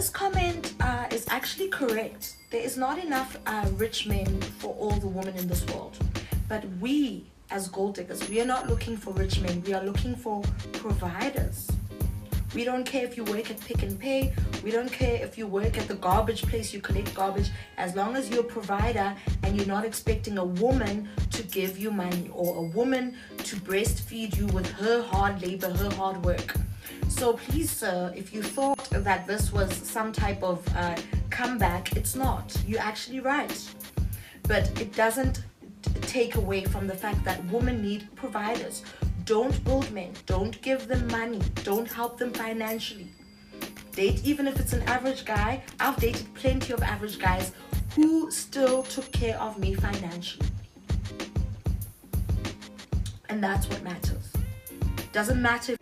this comment uh, is actually correct. There is not enough uh, rich men for all the women in this world. But we, as gold diggers, we are not looking for rich men. We are looking for providers. We don't care if you work at Pick n Pay. We don't care if you work at the garbage place, you collect garbage. As long as you're a provider and you're not expecting a woman to give you money or a woman to breastfeed you with her hard labor, her hard work. So please, sir, if you thought that this was some type of uh, comeback, it's not. You're actually right. But it doesn't take away from the fact that women need providers. Don't build men. Don't give them money. Don't help them financially. Date, even if it's an average guy. I've dated plenty of average guys who still took care of me financially. And that's what matters. Doesn't matter